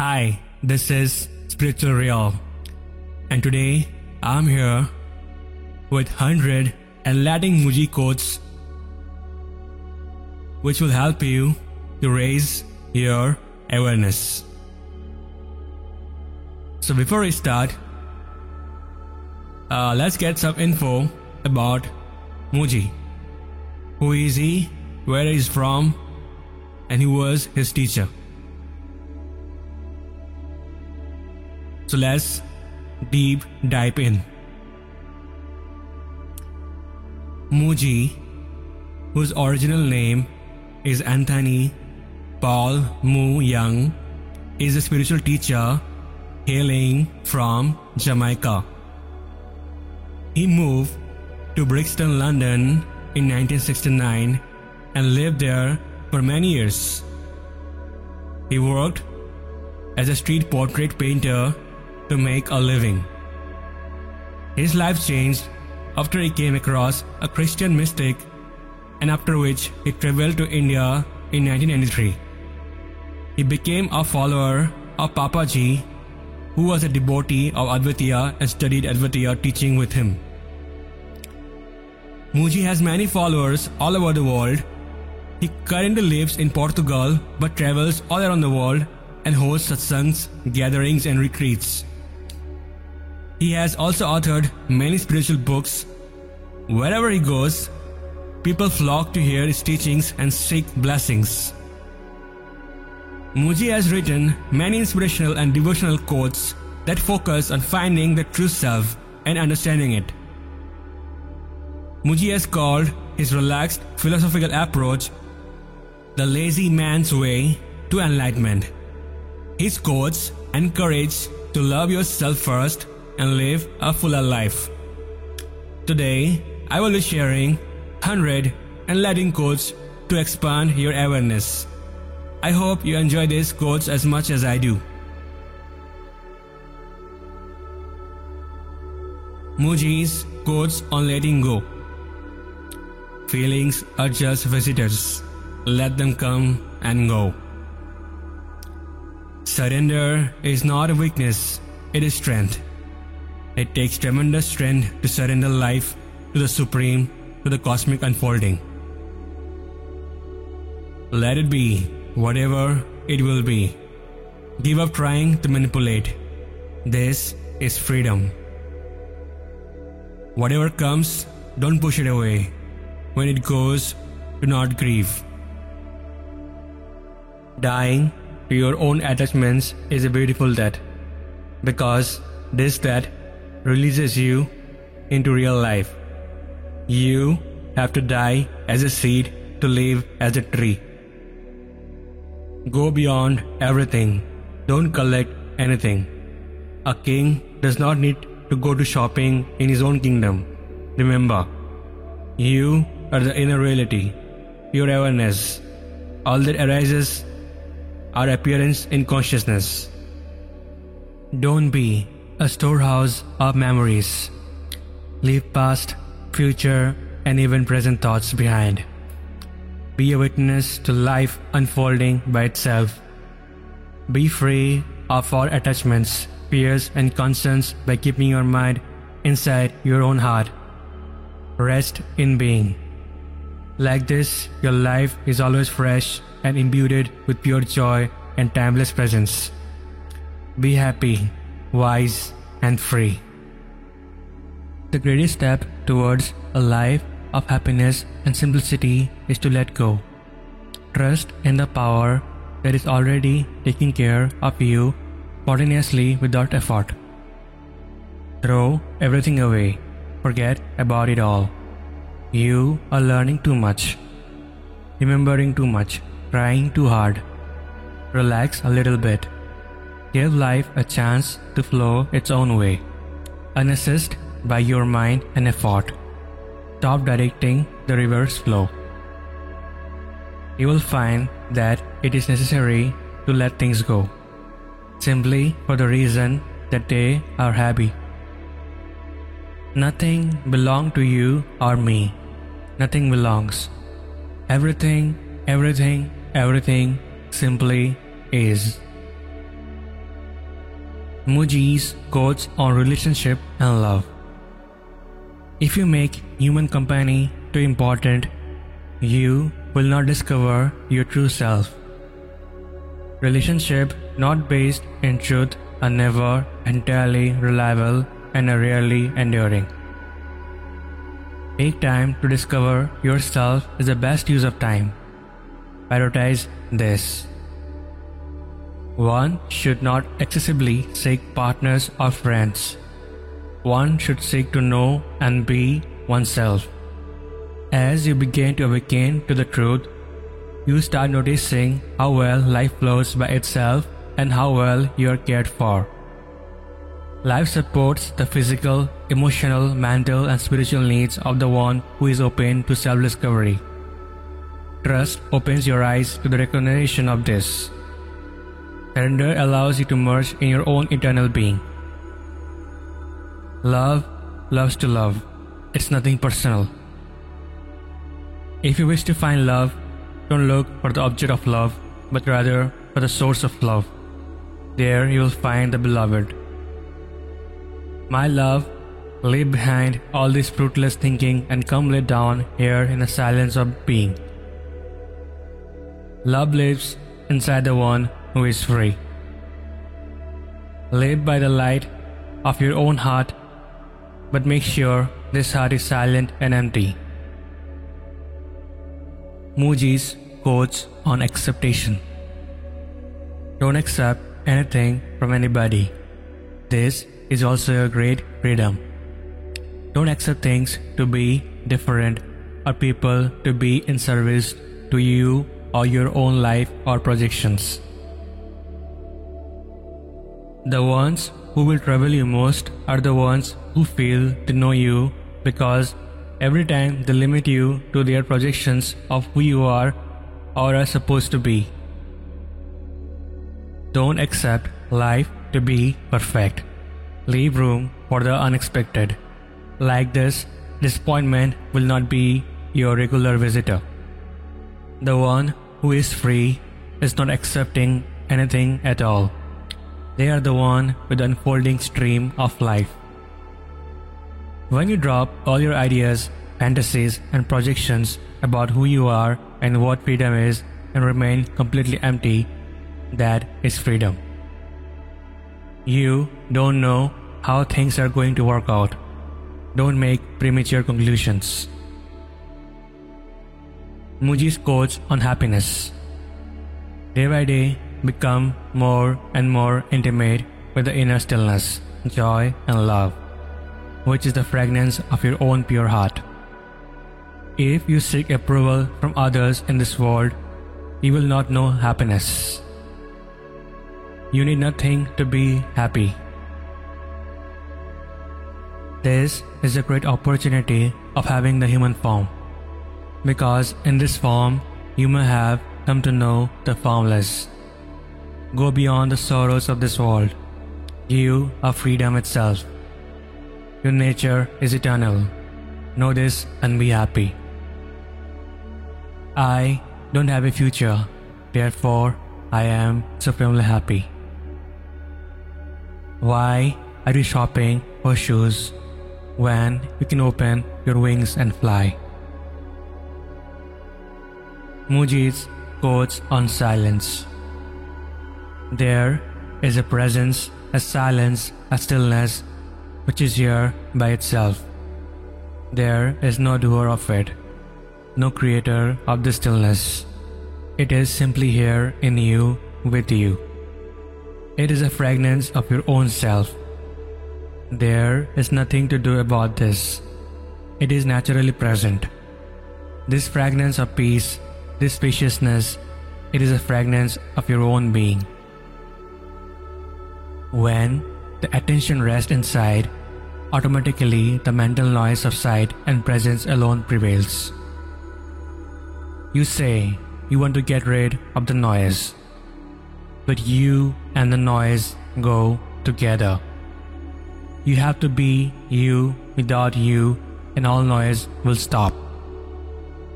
Hi, this is Spiritual Real, and today I'm here with 100 Enlightening Mooji quotes which will help you to raise your awareness. So, before we start, uh, let's get some info about Mooji. Who is he? Where he's from? And who was his teacher? So let's deep dive in. Mooji, whose original name is Anthony Paul Moo Young, is a spiritual teacher hailing from Jamaica. He moved to Brixton, London in 1969 and lived there for many years. He worked as a street portrait painter to make a living. His life changed after he came across a Christian mystic and after which he traveled to India in 1993. He became a follower of Papaji, who was a devotee of Advaita and studied Advaita teaching with him. Mooji has many followers all over the world. He currently lives in Portugal but travels all around the world and hosts satsangs, gatherings, and retreats. He has also authored many spiritual books. Wherever he goes, people flock to hear his teachings and seek blessings. Mooji has written many inspirational and devotional quotes that focus on finding the true self and understanding it. Mooji has called his relaxed philosophical approach the lazy man's way to enlightenment. His quotes encourage to love yourself first and live a fuller life. Today, I will be sharing 100 and enlightening quotes to expand your awareness. I hope you enjoy these quotes as much as I do. Mooji's quotes on letting go. Feelings are just visitors. Let them come and go. Surrender is not a weakness, it is strength. It takes tremendous strength to surrender life to the Supreme, to the cosmic unfolding. Let it be, whatever it will be. Give up trying to manipulate. This is freedom. Whatever comes, don't push it away. When it goes, do not grieve. Dying to your own attachments is a beautiful death because this death releases you into real life. You have to die as a seed to live as a tree. Go beyond everything. Don't collect anything. A king does not need to go to shopping in his own kingdom. Remember, you are the inner reality, your awareness. All that arises are appearance in consciousness. Don't be a storehouse of memories. Leave past, future, and even present thoughts behind. Be a witness to life unfolding by itself. Be free of all attachments, fears, and concerns by keeping your mind inside your own heart. Rest in being. Like this, your life is always fresh and imbued with pure joy and timeless presence. Be happy wise, and free. The greatest step towards a life of happiness and simplicity is to let go. Trust in the power that is already taking care of you spontaneously without effort. Throw everything away. Forget about it all. You are learning too much, remembering too much, trying too hard. Relax a little bit Give life a chance to flow its own way, unassisted by your mind and effort. Stop directing the river's flow. You will find that it is necessary to let things go, simply for the reason that they are happy. Nothing belongs to you or me. Nothing belongs. Everything, everything, everything simply is. Mooji's quotes on relationship and love. If you make human company too important, you will not discover your true self. Relationship not based in truth are never entirely reliable and are rarely enduring. Take time to discover yourself is the best use of time. Prioritize this. One should not excessively seek partners or friends. One should seek to know and be oneself. As you begin to awaken to the truth, you start noticing how well life flows by itself and how well you are cared for. Life supports the physical, emotional, mental, and spiritual needs of the one who is open to self discovery. Trust opens your eyes to the recognition of this. Surrender allows you to merge in your own eternal being. Love loves to love. It's nothing personal. If you wish to find love, don't look for the object of love, but rather for the source of love. There you will find the beloved. My love, leave behind all this fruitless thinking and come lay down here in the silence of being. Love lives inside the one who is free. Live by the light of your own heart, but make sure this heart is silent and empty. Mooji's quotes on acceptation. Don't accept anything from anybody. This is also a great freedom. Don't accept things to be different or people to be in service to you or your own life or projections. The ones who will trouble you most are the ones who fail to know you because every time they limit you to their projections of who you are or are supposed to be. Don't accept life to be perfect. Leave room for the unexpected. Like this, disappointment will not be your regular visitor. The one who is free is not accepting anything at all. They are the one with the unfolding stream of life. When you drop all your ideas, fantasies, and projections about who you are and what freedom is and remain completely empty, that is freedom. You don't know how things are going to work out. Don't make premature conclusions. Mooji's quotes on happiness. Day by day, become more and more intimate with the inner stillness, joy, and love, which is the fragrance of your own pure heart. If you seek approval from others in this world, you will not know happiness. You need nothing to be happy. This is a great opportunity of having the human form, because in this form you may have come to know the formless. Go beyond the sorrows of this world. You are freedom itself. Your nature is eternal. Know this and be happy. I don't have a future, therefore I am supremely happy. Why are you shopping for shoes when you can open your wings and fly? Mooji's quotes on silence. There is a presence, a silence, a stillness which is here by itself. There is no doer of it no creator of the stillness. It is simply here in you, with you. It is a fragrance of your own self. There is nothing to do about this. It is naturally present. This fragrance of peace, this spaciousness, it is a fragrance of your own being. When the attention rests inside, automatically the mental noise of sight and presence alone prevails. You say you want to get rid of the noise, but you and the noise go together. You have to be you without you, and all noise will stop.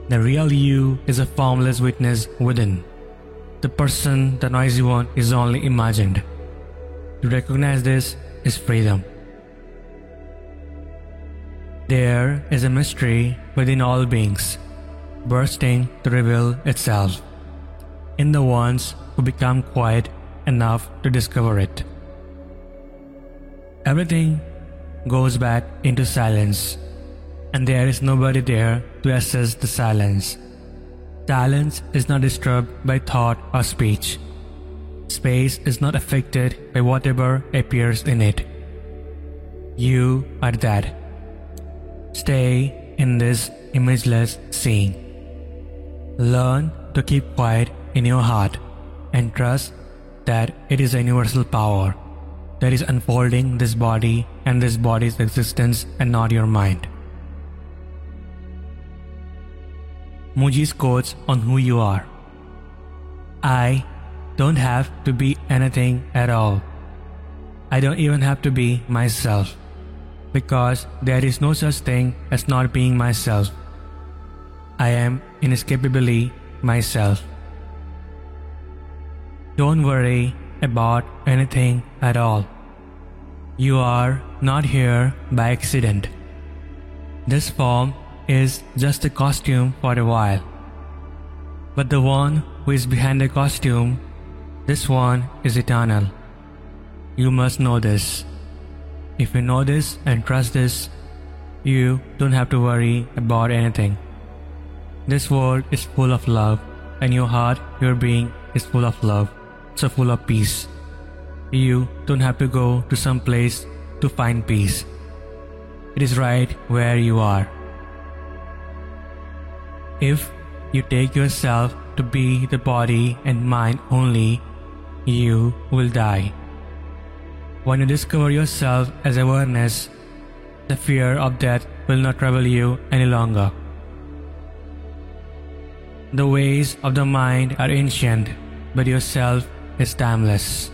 The real you is a formless witness within. The person, the noisy one, is only imagined. To recognize this is freedom. There is a mystery within all beings, bursting to reveal itself in the ones who become quiet enough to discover it. Everything goes back into silence, and there is nobody there to assess the silence. Silence is not disturbed by thought or speech. Space is not affected by whatever appears in it. You are that. Stay in this imageless scene. Learn to keep quiet in your heart and trust that it is a universal power that is unfolding this body and this body's existence and not your mind. Mooji's quotes on who you are. I don't have to be anything at all. I don't even have to be myself because there is no such thing as not being myself. I am inescapably myself. Don't worry about anything at all. You are not here by accident. This form is just a costume for a while. But the one who is behind the costume, this one is eternal. You must know this. If you know this and trust this, you don't have to worry about anything. This world is full of love, and your heart, your being, is full of love so full of peace. You don't have to go to some place to find peace. It is right where you are. If you take yourself to be the body and mind only, you will die. When you discover yourself as awareness, the fear of death will not trouble you any longer. The ways of the mind are ancient, but yourself is timeless.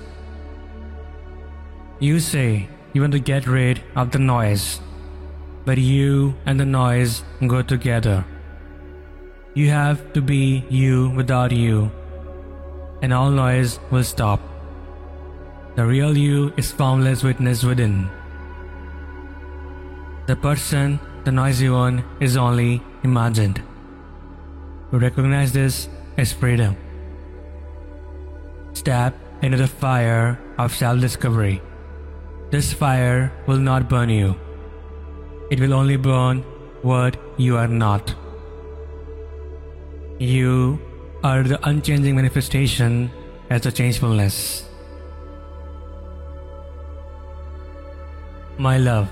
You say you want to get rid of the noise, but you and the noise go together. You have to be you without you, and all noise will stop. The real you is formless witness within. The person, the noisy one, is only imagined. To recognize this is freedom. Step into the fire of self discovery. This fire will not burn you, it will only burn what you are not. You are the unchanging manifestation as the changefulness. My love,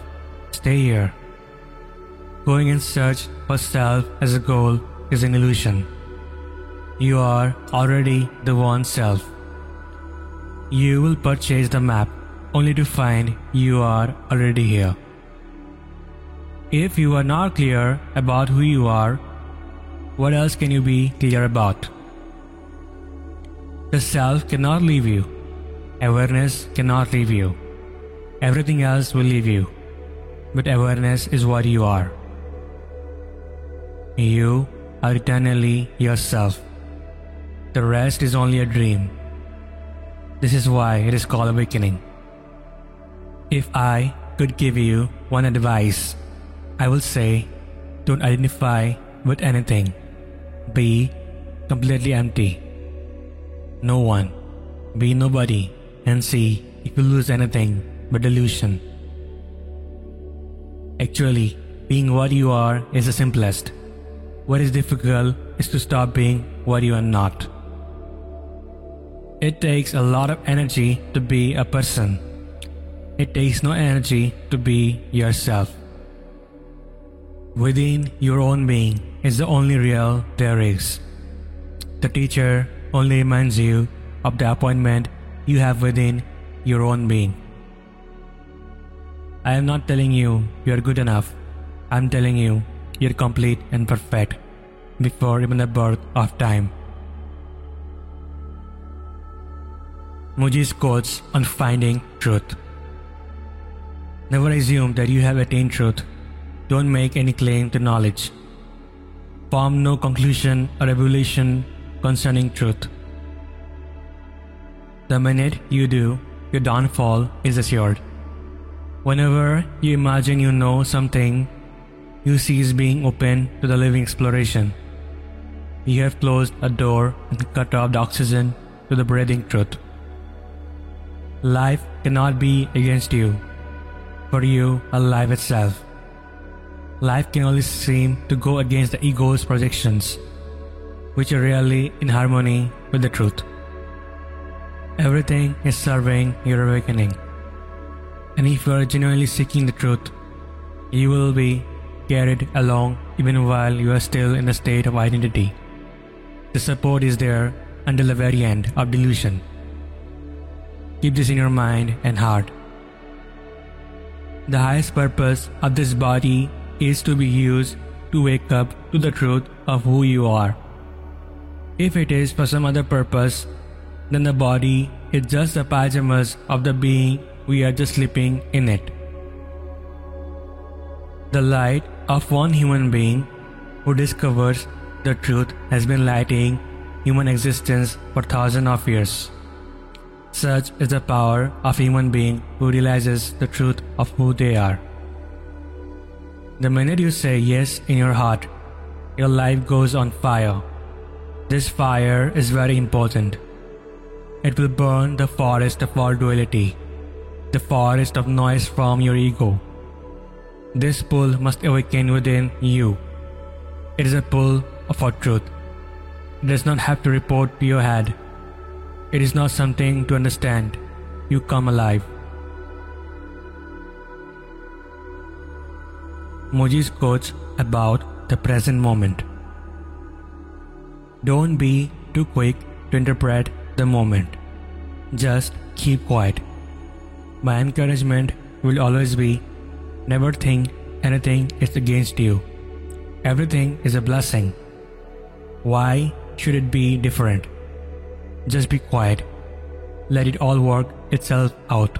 stay here. Going in search for self as a goal is an illusion. You are already the one self. You will purchase the map only to find you are already here. If you are not clear about who you are, what else can you be clear about? The self cannot leave you. Awareness cannot leave you. Everything else will leave you. But awareness is what you are. You are eternally yourself. The rest is only a dream. This is why it is called awakening. If I could give you one advice, I will say don't identify with anything. Be completely empty. No one. Be nobody and see if you lose anything but delusion. Actually, being what you are is the simplest. What is difficult is to stop being what you are not. It takes a lot of energy to be a person. It takes no energy to be yourself. Within your own being is the only real there is. The teacher only reminds you of the appointment you have within your own being. I am not telling you you are good enough. I am telling you you're complete and perfect before even the birth of time. Mooji's quotes on finding truth. Never assume that you have attained truth. Don't make any claim to knowledge. Form no conclusion or evaluation concerning truth. The minute you do, your downfall is assured. Whenever you imagine you know something, you cease being open to the living exploration. You have closed a door and cut off the oxygen to the breathing truth. Life cannot be against you, for you are life itself. Life can only seem to go against the ego's projections, which are rarely in harmony with the truth. Everything is serving your awakening. And if you are genuinely seeking the truth, you will be carried along even while you are still in a state of identity. The support is there until the very end of delusion. Keep this in your mind and heart. The highest purpose of this body is to be used to wake up to the truth of who you are. If it is for some other purpose, then the body is just the pajamas of the being we are just sleeping in it. The light of one human being who discovers the truth has been lighting human existence for thousands of years. Such is the power of human being who realizes the truth of who they are. The minute you say yes in your heart, your life goes on fire. This fire is very important. It will burn the forest of all duality, the forest of noise from your ego. This pull must awaken within you. It is a pull of for truth. It does not have to report to your head. It is not something to understand. You come alive. Mooji's quotes about the present moment. Don't be too quick to interpret the moment. Just keep quiet. My encouragement will always be never think anything is against you. Everything is a blessing. Why should it be different? Just be quiet. Let it all work itself out.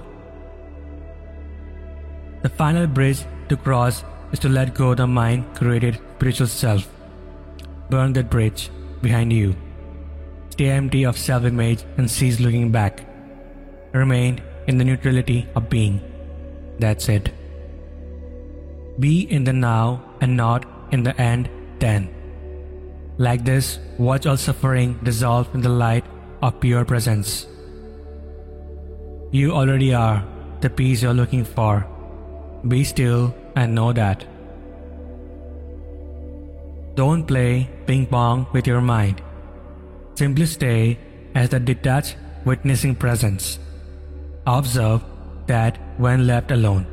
The final bridge to cross is to let go the mind created spiritual self. Burn that bridge behind you. Stay empty of self image and cease looking back. Remain in the neutrality of being. That's it. Be in the now and not in the end then. Like this, watch all suffering dissolve in the light of pure presence. You already are the peace you're looking for. Be still and know that. Don't play ping pong with your mind. Simply stay as the detached, witnessing presence. Observe that when left alone,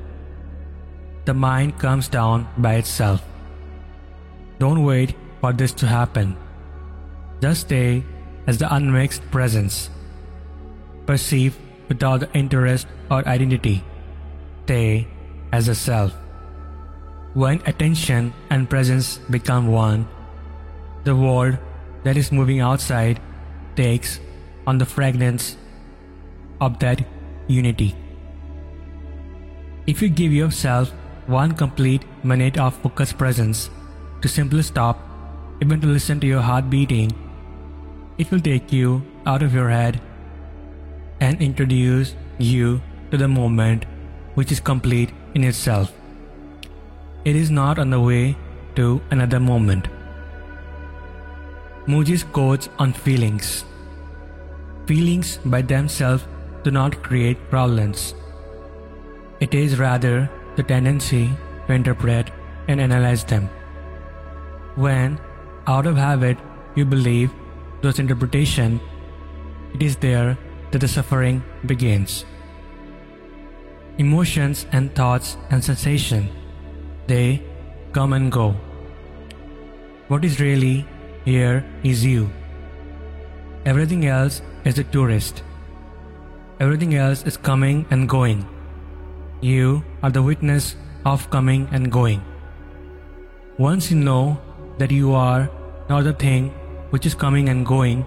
the mind comes down by itself. Don't wait for this to happen. Just stay as the unmixed presence. Perceive without the interest or identity. Stay as a self. When attention and presence become one, the world that is moving outside takes on the fragrance of that unity. If you give yourself one complete minute of focused presence to simply stop, even to listen to your heart beating, it will take you out of your head and introduce you to the moment which is complete in itself. It is not on the way to another moment. Mooji's quotes on feelings. Feelings by themselves do not create problems. It is rather the tendency to interpret and analyze them. When, out of habit, you believe those interpretation, it is there that the suffering begins. Emotions and thoughts and sensation, they come and go. What is really here is you. Everything else is a tourist. Everything else is coming and going. You are the witness of coming and going. Once you know that you are not the thing which is coming and going,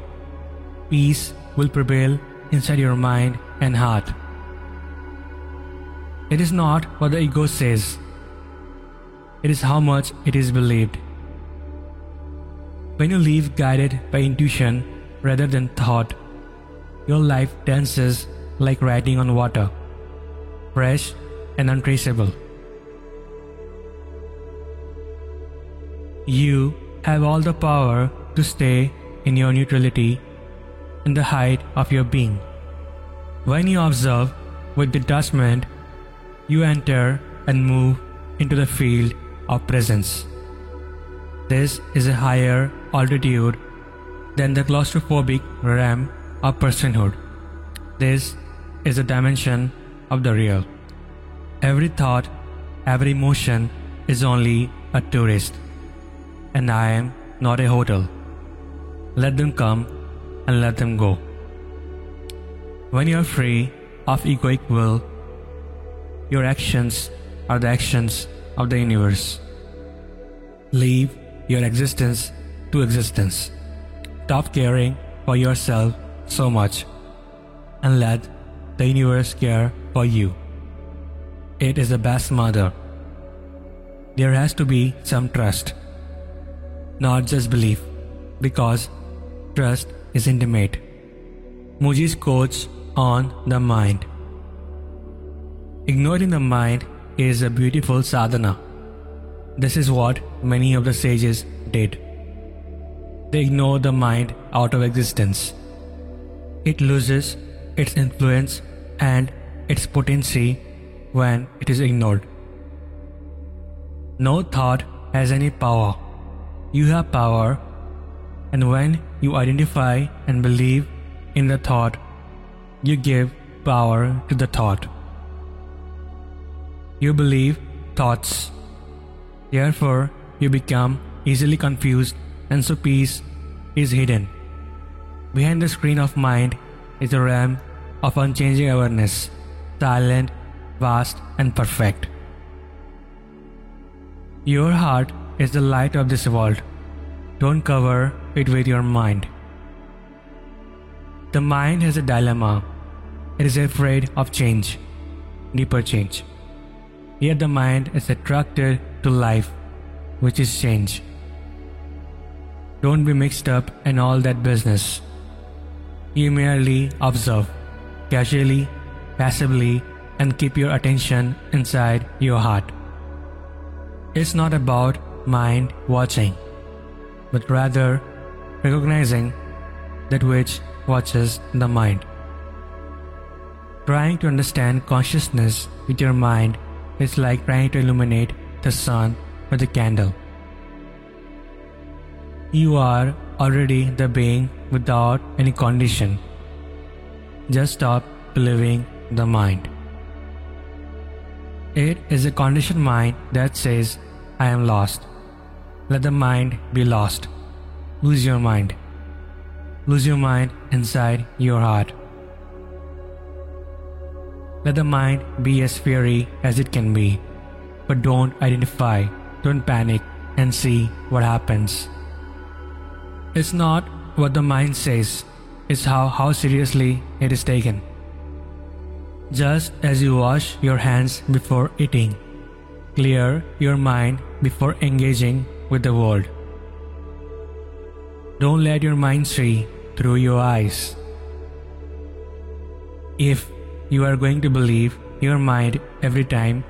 peace will prevail inside your mind and heart. It is not what the ego says, it is how much it is believed. When you live guided by intuition rather than thought, your life dances like riding on water, fresh and untraceable. You have all the power to stay in your neutrality in the height of your being. When you observe with detachment, you enter and move into the field of presence. This is a higher altitude than the claustrophobic realm of personhood. This is a dimension of the real. Every thought, every emotion is only a tourist, and I am not a hotel. Let them come and let them go. When you are free of egoic will, your actions are the actions of the universe. Leave your existence to existence. Stop caring for yourself so much and let the universe care for you. It is the best mother. There has to be some trust, not just belief, because trust is intimate. Mooji's quotes on the mind. Ignoring the mind is a beautiful sadhana. This is what many of the sages did. They ignore the mind out of existence. It loses its influence and its potency when it is ignored. No thought has any power. You have power, and when you identify and believe in the thought, you give power to the thought. You believe thoughts. Therefore, you become easily confused, and so peace is hidden. Behind the screen of mind is a realm of unchanging awareness, silent, vast, and perfect. Your heart is the light of this world. Don't cover it with your mind. The mind has a dilemma. It is afraid of change, deeper change. Yet the mind is attracted to life, which is change. Don't be mixed up in all that business. You merely observe, casually, passively, and keep your attention inside your heart. It's not about mind watching, but rather recognizing that which watches the mind. Trying to understand consciousness with your mind is like trying to illuminate the sun with a candle. You are already the being without any condition. Just stop believing the mind. It is a conditioned mind that says, I am lost. Let the mind be lost. Lose your mind. Lose your mind inside your heart. Let the mind be as fiery as it can be, but don't identify, don't panic, and see what happens. It's not what the mind says, it's how, how seriously it is taken. Just as you wash your hands before eating, clear your mind before engaging with the world. Don't let your mind see through your eyes. If you are going to believe your mind every time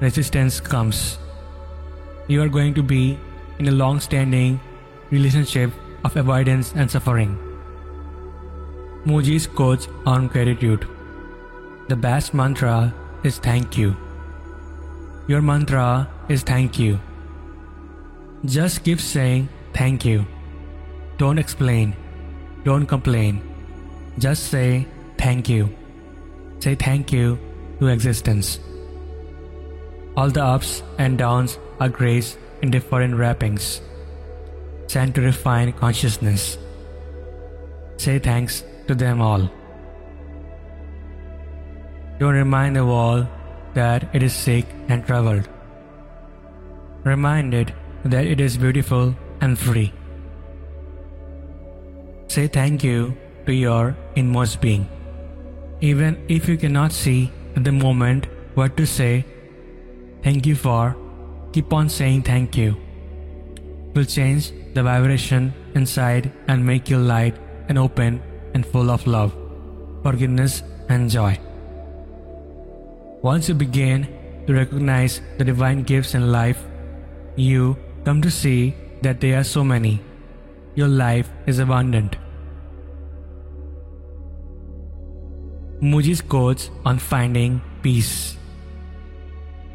resistance comes, you are going to be in a long standing relationship of avoidance and suffering. Mooji's quotes on gratitude. The best mantra is thank you. Your mantra is thank you. Just keep saying thank you. Don't explain. Don't complain. Just say thank you. Say thank you to existence. All the ups and downs are grace in different wrappings, sent to refine consciousness. Say thanks to them all. Don't remind the wall that it is sick and troubled. Remind it that it is beautiful and free. Say thank you to your inmost being. Even if you cannot see at the moment what to say, thank you for, keep on saying thank you. Will change the vibration inside and make you light and open and full of love, forgiveness, and joy. Once you begin to recognize the divine gifts in life, you come to see that there are so many. Your life is abundant. Mooji's quotes on finding peace.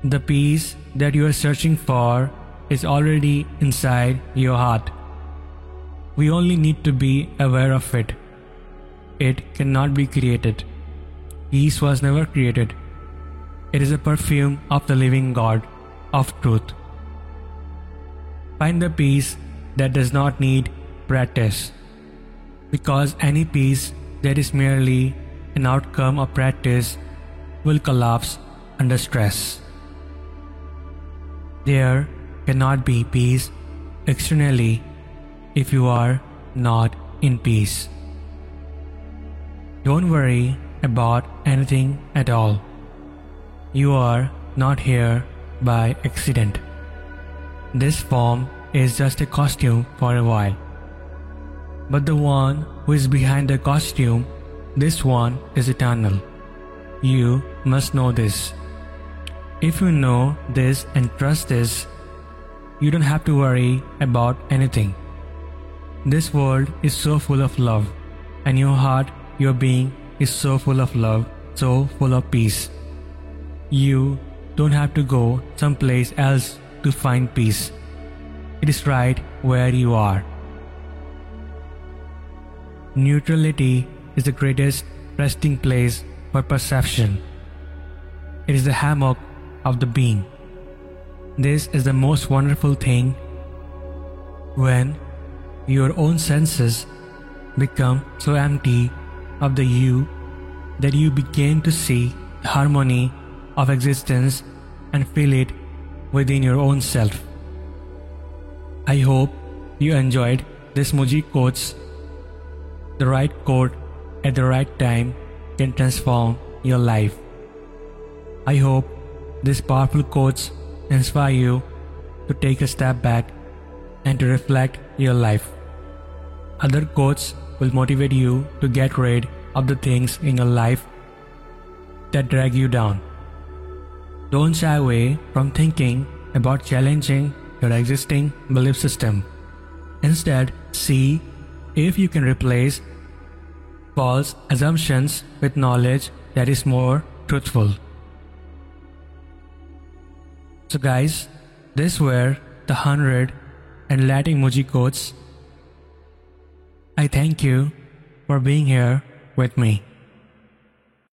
The peace that you are searching for is already inside your heart. We only need to be aware of it. It cannot be created. Peace was never created. It is a perfume of the living God of truth. Find the peace that does not need practice. Because any peace that is merely an outcome of practice will collapse under stress. There cannot be peace externally if you are not in peace. Don't worry about anything at all. You are not here by accident. This form is just a costume for a while. But the one who is behind the costume, this one is eternal. You must know this. If you know this and trust this, you don't have to worry about anything. This world is so full of love, and your heart, your being, is so full of love, so full of peace. You don't have to go someplace else to find peace. It is right where you are. Neutrality is the greatest resting place for perception. It is the hammock of the being. This is the most wonderful thing when your own senses become so empty of the you that you begin to see the harmony of existence and feel it within your own self. I hope you enjoyed this Mooji quotes. The right quote at the right time can transform your life. I hope these powerful quotes inspire you to take a step back and to reflect your life. Other quotes will motivate you to get rid of the things in your life that drag you down. Don't shy away from thinking about challenging your existing belief system. Instead, see if you can replace false assumptions with knowledge that is more truthful. So, guys, these were the 100 and Latin Mooji quotes. I thank you for being here with me.